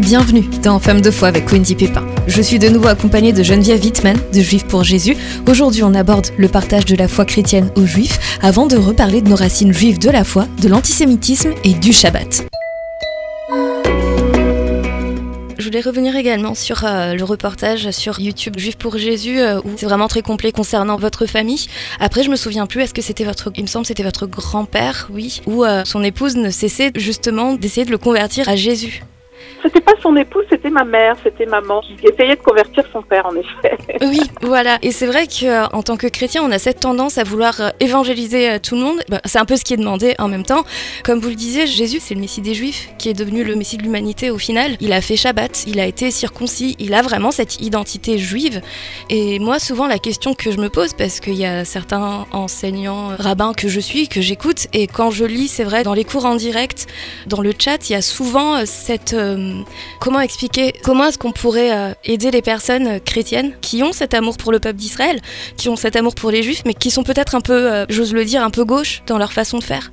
Bienvenue dans Femme de foi avec Wendy Pépin. Je suis de nouveau accompagnée de Geneviève Wittmann de Juifs pour Jésus. Aujourd'hui, on aborde le partage de la foi chrétienne aux Juifs avant de reparler de nos racines juives de la foi, de l'antisémitisme et du Shabbat. Je voulais revenir également sur euh, le reportage sur YouTube Juif pour Jésus, euh, où c'est vraiment très complet concernant votre famille. Après, je me souviens plus, est-ce que c'était votre, il me semble, c'était votre grand-père, oui, où euh, son épouse ne cessait justement d'essayer de le convertir à Jésus. C'était pas son épouse, c'était ma mère, c'était maman qui essayait de convertir son père, en effet. Oui, voilà. Et c'est vrai qu'en tant que chrétien, on a cette tendance à vouloir euh, évangéliser euh, tout le monde. Bah, c'est un peu ce qui est demandé en même temps. Comme vous le disiez, Jésus, c'est le Messie des Juifs, qui est devenu le Messie de l'humanité au final. Il a fait Shabbat, il a été circoncis, il a vraiment cette identité juive. Et moi, souvent, la question que je me pose, parce qu'il y a certains enseignants rabbins que je suis, que j'écoute, et quand je lis, c'est vrai, dans les cours en direct, dans le chat, il y a souvent euh, comment expliquer, comment est-ce qu'on pourrait euh, aider les personnes euh, chrétiennes qui ont cet amour pour le peuple d'Israël, qui ont cet amour pour les juifs, mais qui sont peut-être un peu, j'ose le dire, un peu gauche dans leur façon de faire?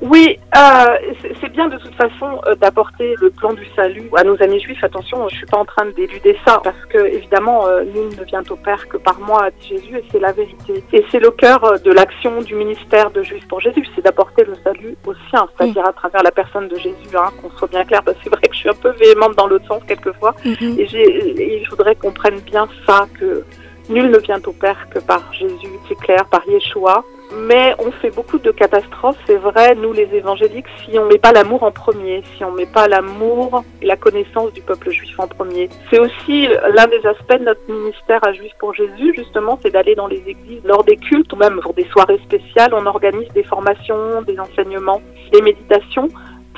Oui, euh, c'est bien de toute façon euh, d'apporter le plan du salut à nos amis juifs. Attention, je suis pas en train d'éluder ça parce que évidemment, euh, nul ne vient au Père que par moi, dit Jésus, et c'est la vérité. Et c'est le cœur de l'action du ministère de Juifs pour Jésus, c'est d'apporter le salut aux siens, c'est-à-dire à travers la personne de Jésus, hein, qu'on soit bien clair. Parce que c'est vrai que je suis un peu véhémente dans l'autre sens quelquefois, mm-hmm. et, et je voudrais qu'on prenne bien ça que nul ne vient au Père que par Jésus, c'est clair, par Yeshua. Mais on fait beaucoup de catastrophes, c'est vrai, nous les évangéliques, si on met pas l'amour en premier, si on met pas l'amour et la connaissance du peuple juif en premier. C'est aussi l'un des aspects de notre ministère à Juifs pour Jésus, justement, c'est d'aller dans les églises lors des cultes ou même pour des soirées spéciales, on organise des formations, des enseignements, des méditations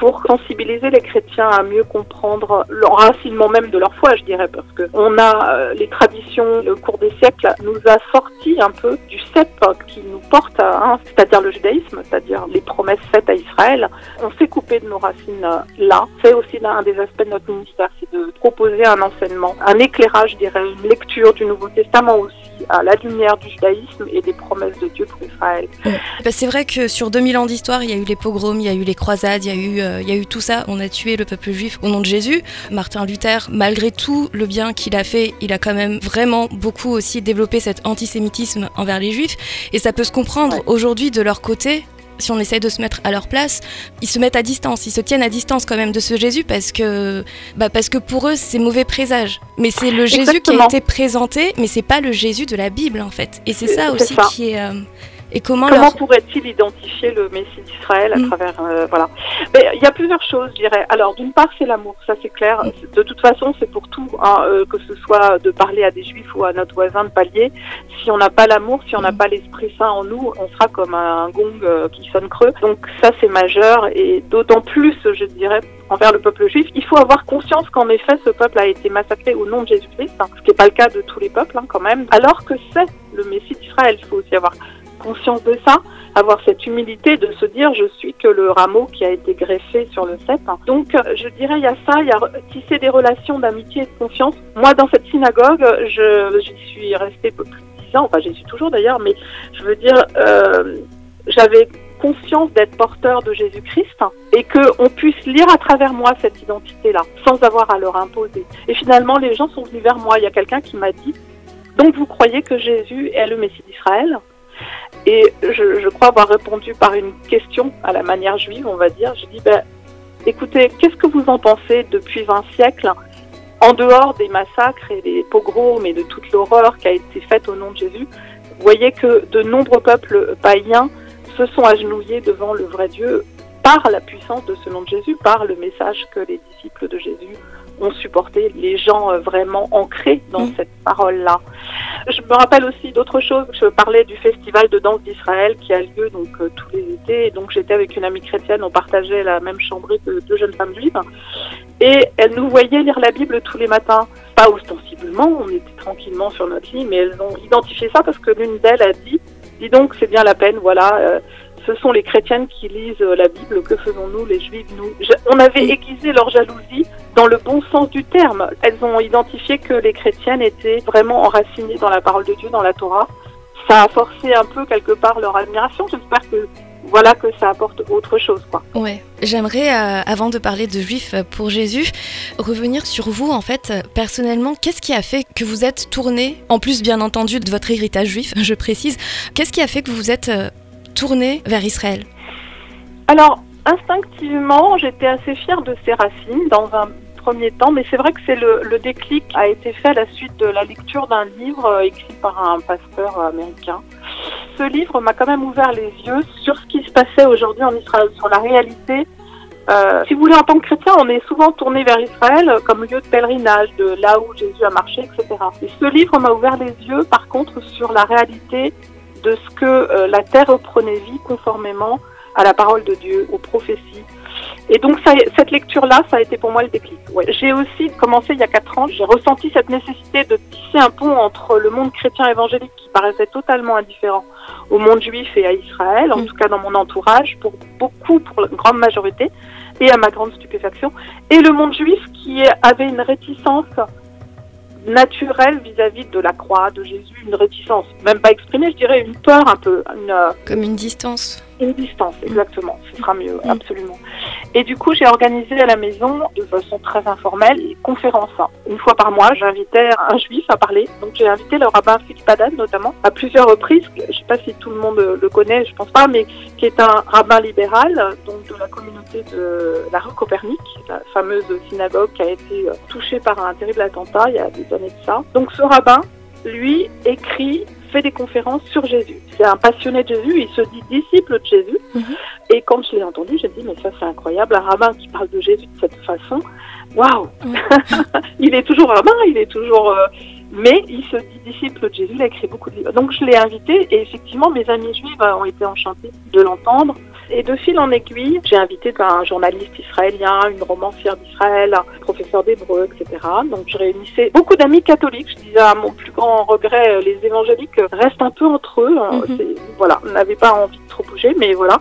pour sensibiliser les chrétiens à mieux comprendre l'enracinement même de leur foi, je dirais, parce que on a euh, les traditions, le cours des siècles nous a sorti un peu du cep qui nous porte, à, c'est-à-dire le judaïsme, c'est-à-dire les promesses faites à Israël. On s'est coupé de nos racines euh, là. C'est aussi l'un des aspects de notre ministère, c'est de proposer un enseignement, un éclairage, je dirais, une lecture du Nouveau Testament aussi à la lumière du judaïsme et des promesses de Dieu pour Israël. Bah, c'est vrai que sur 2000 ans d'histoire, il y a eu les pogroms, il y a eu les croisades, il y a eu, euh, il y a eu tout ça. On a tué le peuple juif au nom de Jésus. Martin Luther, malgré tout le bien qu'il a fait, il a quand même vraiment beaucoup aussi développé cet antisémitisme envers les juifs. Et ça peut se comprendre aujourd'hui de leur côté si on essaie de se mettre à leur place, ils se mettent à distance, ils se tiennent à distance quand même de ce Jésus parce que, bah parce que pour eux c'est mauvais présage. Mais c'est le Jésus qui a été présenté, mais c'est pas le Jésus de la Bible en fait. Et c'est ça aussi qui est, euh, et comment, comment pourrait-il identifier le Messie d'Israël à mm. travers euh, voilà Mais il y a plusieurs choses, je dirais. Alors d'une part, c'est l'amour, ça c'est clair. Mm. De toute façon, c'est pour tout, hein, euh, que ce soit de parler à des Juifs ou à notre voisin de palier. Si on n'a pas l'amour, si on n'a mm. pas l'Esprit Saint en nous, on sera comme un gong euh, qui sonne creux. Donc ça c'est majeur et d'autant plus, je dirais, envers le peuple juif. Il faut avoir conscience qu'en effet, ce peuple a été massacré au nom de Jésus-Christ, hein, ce qui n'est pas le cas de tous les peuples hein, quand même. Alors que c'est le Messie d'Israël, il faut aussi avoir conscience de ça, avoir cette humilité de se dire je suis que le rameau qui a été greffé sur le cep. Donc euh, je dirais il y a ça, il y a tisser des relations d'amitié et de confiance. Moi dans cette synagogue, je j'y suis restée plus de dix ans, enfin j'y suis toujours d'ailleurs, mais je veux dire euh, j'avais conscience d'être porteur de Jésus-Christ et qu'on puisse lire à travers moi cette identité-là sans avoir à leur imposer. Et finalement, les gens sont venus vers moi. Il y a quelqu'un qui m'a dit, donc vous croyez que Jésus est le Messie d'Israël? Et je, crois avoir répondu par une question à la manière juive, on va dire. Je dis, ben, écoutez, qu'est-ce que vous en pensez depuis 20 siècles, en dehors des massacres et des pogroms et de toute l'horreur qui a été faite au nom de Jésus? Vous voyez que de nombreux peuples païens se sont agenouillés devant le vrai Dieu par la puissance de ce nom de Jésus, par le message que les disciples de Jésus ont supporté, les gens euh, vraiment ancrés dans mm. cette parole-là. Je me rappelle aussi d'autres choses. Je parlais du festival de danse d'Israël qui a lieu donc euh, tous les étés. Et donc j'étais avec une amie chrétienne, on partageait la même chambrée que deux jeunes femmes juives. Et elle nous voyait lire la Bible tous les matins. Pas ostensiblement, on était tranquillement sur notre lit, mais elles ont identifié ça parce que l'une d'elles a dit, dis donc c'est bien la peine, voilà. Euh, ce sont les chrétiennes qui lisent la Bible, que faisons-nous les juifs, nous? On avait aiguisé leur jalousie dans le bon sens du terme. Elles ont identifié que les chrétiennes étaient vraiment enracinées dans la parole de Dieu, dans la Torah. Ça a forcé un peu quelque part leur admiration. J'espère que voilà que ça apporte autre chose. Quoi. Ouais. J'aimerais, euh, avant de parler de Juifs pour Jésus, revenir sur vous, en fait, personnellement. Qu'est-ce qui a fait que vous êtes tourné, en plus bien entendu de votre héritage juif, je précise, qu'est-ce qui a fait que vous êtes euh, tourné vers Israël Alors, instinctivement, j'étais assez fière de ces racines dans un premier temps, mais c'est vrai que c'est le, le, déclic a été fait à la suite de la lecture d'un livre euh, écrit par un pasteur américain. Ce livre m'a quand même ouvert les yeux sur ce qui se passait aujourd'hui en Israël, sur la réalité. Euh, si vous voulez, en tant que chrétien, on est souvent tourné vers Israël comme lieu de pèlerinage, de là où Jésus a marché, etc. Et ce livre m'a ouvert les yeux, par contre, sur la réalité de ce que euh, la terre reprenait vie conformément à la parole de Dieu, aux prophéties, et donc ça, cette lecture-là, ça a été pour moi le déclic. Ouais. J'ai aussi commencé il y a quatre ans, j'ai ressenti cette nécessité de tisser un pont entre le monde chrétien évangélique qui paraissait totalement indifférent au monde juif et à Israël, en mm. tout cas dans mon entourage, pour beaucoup, pour la grande majorité, et à ma grande stupéfaction, et le monde juif qui avait une réticence naturelle vis-à-vis de la croix, de Jésus, une réticence, même pas exprimée, je dirais une peur un peu. Une, Comme une distance. Une distance, exactement. Ce sera mieux, mm. absolument. Et du coup, j'ai organisé à la maison, de façon très informelle, une conférence. Une fois par mois, j'invitais un juif à parler. Donc, j'ai invité le rabbin Philippe Haddad, notamment, à plusieurs reprises. Je ne sais pas si tout le monde le connaît, je pense pas, mais qui est un rabbin libéral, donc de la communauté de la rue Copernic, la fameuse synagogue qui a été euh, touchée par un terrible attentat il y a des années de ça. Donc, ce rabbin, lui, écrit fait des conférences sur Jésus. C'est un passionné de Jésus, il se dit disciple de Jésus. Mhm. Et quand je l'ai entendu, j'ai dit, mais ça c'est incroyable, un rabbin qui parle de Jésus de cette façon, waouh Il est toujours rabbin, il est toujours... Euh, mais il se dit disciple de Jésus, il a écrit beaucoup de livres. Donc je l'ai invité et effectivement mes amis juifs ont été enchantés de l'entendre. Et de fil en aiguille, j'ai invité un journaliste israélien, une romancière d'Israël, un professeur d'hébreu, etc. Donc je réunissais beaucoup d'amis catholiques. Je disais à mon plus grand regret, les évangéliques restent un peu entre eux. Mhm. Voilà, on n'avait pas envie de trop bouger, mais voilà.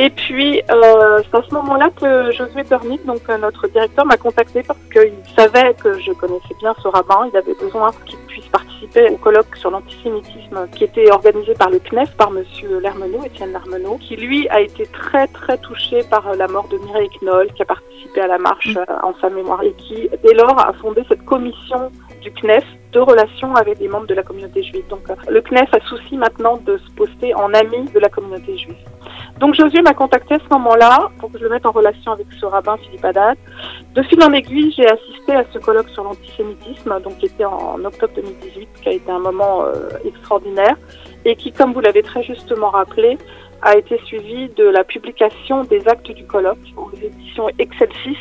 Et puis, euh, c'est à ce moment-là que Josué Bernick, donc euh, notre directeur, m'a contacté parce qu'il savait que je connaissais bien ce rabbin. Il avait besoin qu'il puisse participer au colloque sur l'antisémitisme qui était organisé par le CNEF, par Monsieur Lermenot, Étienne Lermenot, qui lui a été très très touché par la mort de Mireille Knoll, qui a participé à la marche mm. euh, en sa mémoire et qui, dès lors, a fondé cette commission du CNEF de relations avec des membres de la communauté juive. Donc le CNEF a souci maintenant de se poster en ami de la communauté juive. Donc Josué m'a contacté à ce moment-là pour que je le mette en relation avec ce rabbin Philippe Haddad. De fil en aiguille, j'ai assisté à ce colloque sur l'antisémitisme, donc qui était en octobre 2018, qui a été un moment euh, extraordinaire et qui, comme vous l'avez très justement rappelé, a été suivi de la publication des actes du colloque aux éditions Excelsis.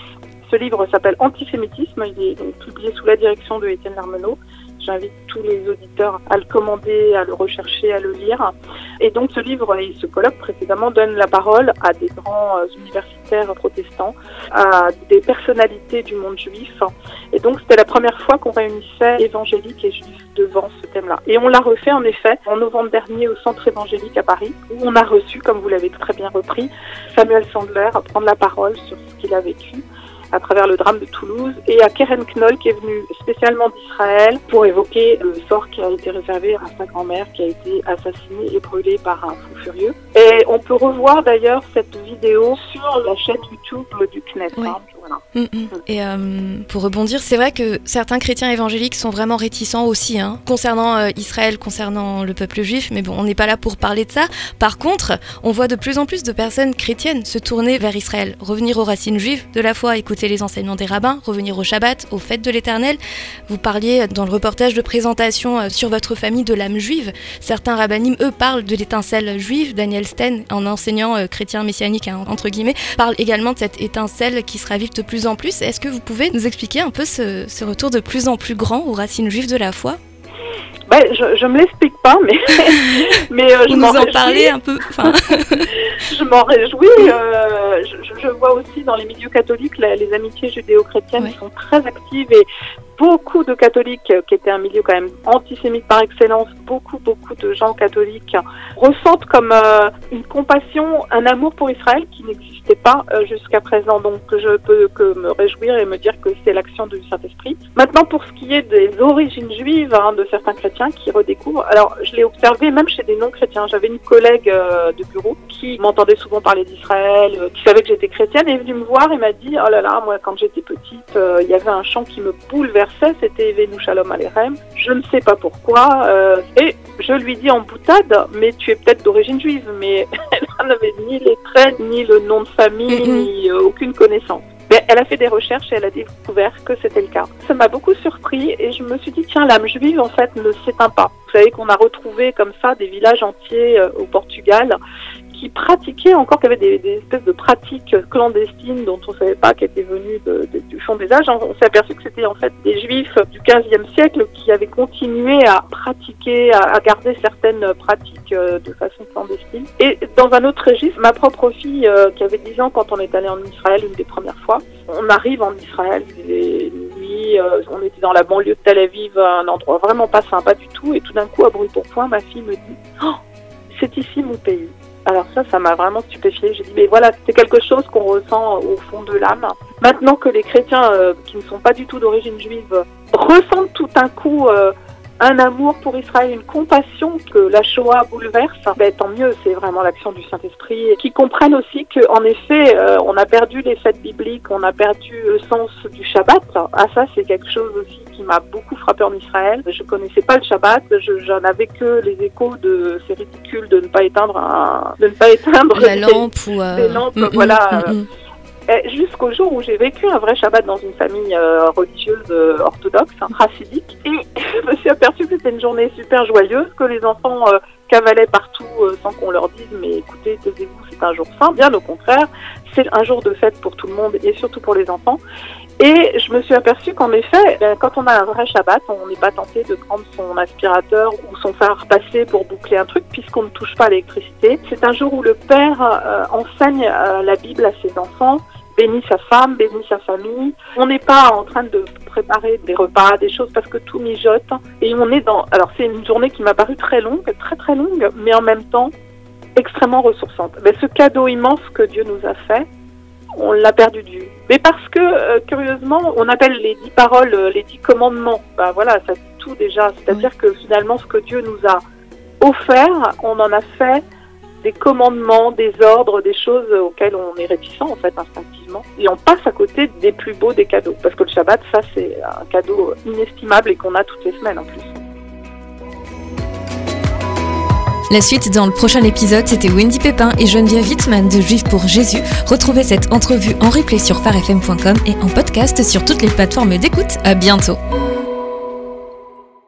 Ce livre s'appelle Antisémitisme, il est publié sous la direction de Étienne Larmenot. J'invite tous les auditeurs à le commander, à le rechercher, à le lire. Et donc ce livre et ce colloque précédemment donnent la parole à des grands euh, universitaires protestants, à des personnalités du monde juif. Et donc c'était la première fois qu'on réunissait évangéliques et juifs devant ce thème-là. Et on l'a refait en effet en novembre dernier au Centre évangélique à Paris, où on a reçu, comme vous l'avez très bien repris, Samuel Sandler à prendre la parole sur ce qu'il a vécu à travers le drame de Toulouse, et à Keren Knoll qui est venu spécialement d'Israël pour évoquer le sort qui a été réservé à sa grand-mère qui a été assassinée et brûlée par un fou furieux. Et on peut revoir d'ailleurs cette vidéo sur la chaîne YouTube du CNES. Hein, mm, mm. Et euh, pour rebondir, c'est vrai que certains chrétiens évangéliques sont vraiment réticents aussi, hein, concernant euh, Israël, concernant le peuple juif, mais bon, on n'est pas là pour parler de ça. Par contre, on voit de plus en plus de personnes chrétiennes se tourner vers Israël, revenir aux racines juives de la foi, écouter les enseignements des rabbins, revenir au Shabbat, aux fêtes de l'Éternel. Vous parliez dans le reportage de présentation euh, sur votre famille de l'âme juive. Certains rabbinim, eux, parlent de l'étincelle juive. Daniel Sten, un enseignant euh, chrétien messianique, hein, entre guillemets, parle également de cette étincelle qui se ravive de plus en plus. Est-ce que vous pouvez nous expliquer un peu ce, ce retour de plus en plus grand aux racines juives de la foi? Ben, je, je me l'explique pas, mais, mais euh, je m'en en parler un peu. je m'en réjouis. Euh, je, je, vois aussi dans les milieux catholiques les amitiés judéo-chrétiennes sont très actives et beaucoup de catholiques, qui étaient un milieu quand même antisémite par excellence, beaucoup, beaucoup de gens catholiques ressentent comme une compassion, un amour pour Israël qui n'existait pas jusqu'à présent. Donc je peux que me réjouir et me dire que c'est l'action du Saint-Esprit. Maintenant, pour ce qui est des origines juives hein, de certains chrétiens qui redécouvrent, alors je l'ai observé même chez des non-chrétiens. J'avais une collègue de bureau qui m'entendait souvent parler d'Israël, qui savait que j'étais chrétienne, et est venue me voir et m'a dit, oh là là, moi quand j'étais petite, il y avait un chant qui me bouleversait, c'était Evenu Shalom Alechem. Je ne sais pas pourquoi. Euh, et je lui dis en boutade, mais tu es peut-être d'origine juive, mais elle n'avait ni les traits, ni le nom de famille, ni euh, aucune connaissance. Mais elle a fait des recherches et elle a découvert que c'était le cas. Ça m'a beaucoup surpris et je me suis dit, tiens, l'âme juive, en fait, ne s'éteint pas. Vous savez qu'on a retrouvé comme ça des villages entiers euh, au Portugal qui pratiquaient encore, qui avaient des, espèces de pratiques clandestines dont on ne savait pas qu'elles étaient venues du fond des âges. On s'est aperçu que c'était en fait des juifs du 15e siècle qui avaient continué à pratiquer, à, garder certaines pratiques euh, de façon clandestine. Et dans un autre registre, ma propre fille, euh, qui avait 10 ans quand on est allé en Israël une des premières fois, on arrive en Israël, il nuit, euh, on était dans la banlieue de Tel Aviv, un endroit vraiment pas sympa du tout, et tout d'un coup, à bruit pour point, ma fille me dit oh, c'est ici mon pays. Alors ça, ça m'a vraiment stupéfiée. J'ai dit, mais voilà, c'est quelque chose qu'on ressent au fond de l'âme. Maintenant que les chrétiens euh, qui ne sont pas du tout d'origine juive ressentent tout un coup euh, un amour pour Israël, une compassion que la Shoah bouleverse, ben, tant mieux, c'est vraiment l'action du Saint-Esprit, qui comprennent aussi qu'en effet, euh, on a perdu les fêtes bibliques, on a perdu le sens du Shabbat. Ah ça, c'est quelque chose aussi qui m'a beaucoup frappé en Israël. Je connaissais pas le Shabbat, j'en avais que les échos de c'est ridicule de ne pas éteindre un, de ne pas éteindre la lampe ou euh... des lampes, mm, mm, voilà. Mm, jusqu'au jour où j'ai vécu un vrai Shabbat dans une famille euh, religieuse euh, orthodoxe, hein, racidique, et je me suis aperçue que c'était une journée super joyeuse, que les enfants euh, cavalaient partout sans qu'on leur dise mais écoutez, taisez-vous, c'est un jour saint. Bien au contraire, c'est un jour de fête pour tout le monde et surtout pour les enfants. Et je me suis aperçue qu'en effet, ben, quand on a un vrai Shabbat, on n'est pas tenté de prendre son aspirateur ou son phare passé pour boucler un truc puisqu'on ne touche pas l'électricité. C'est un jour où le père enseigne la Bible à ses enfants bénit sa femme, bénit sa famille. On n'est pas en train de préparer des repas, des choses parce que tout mijote. Et on est dans. Alors c'est une journée qui m'a paru très longue, très très longue, mais en même temps extrêmement ressourçante. Mais ce cadeau immense que Dieu nous a fait, on l'a perdu de vue. Mais parce que, euh, curieusement, on appelle les dix paroles euh, les dix commandements. Ben voilà, ça tout déjà. C'est-à-dire que finalement, ce que Dieu nous a offert, on en a fait des commandements, des ordres, des choses auxquelles on est réticent en fait instinctivement. Et on passe à côté des plus beaux des cadeaux. Parce que le Shabbat, ça c'est un cadeau inestimable et qu'on a toutes les semaines en plus. La suite dans le prochain épisode, c'était Wendy Pépin et Geneviève Wittmann de Juifs pour Jésus. Retrouvez cette entrevue en replay sur farfm.com et en podcast sur toutes les plateformes d'écoute. À bientôt.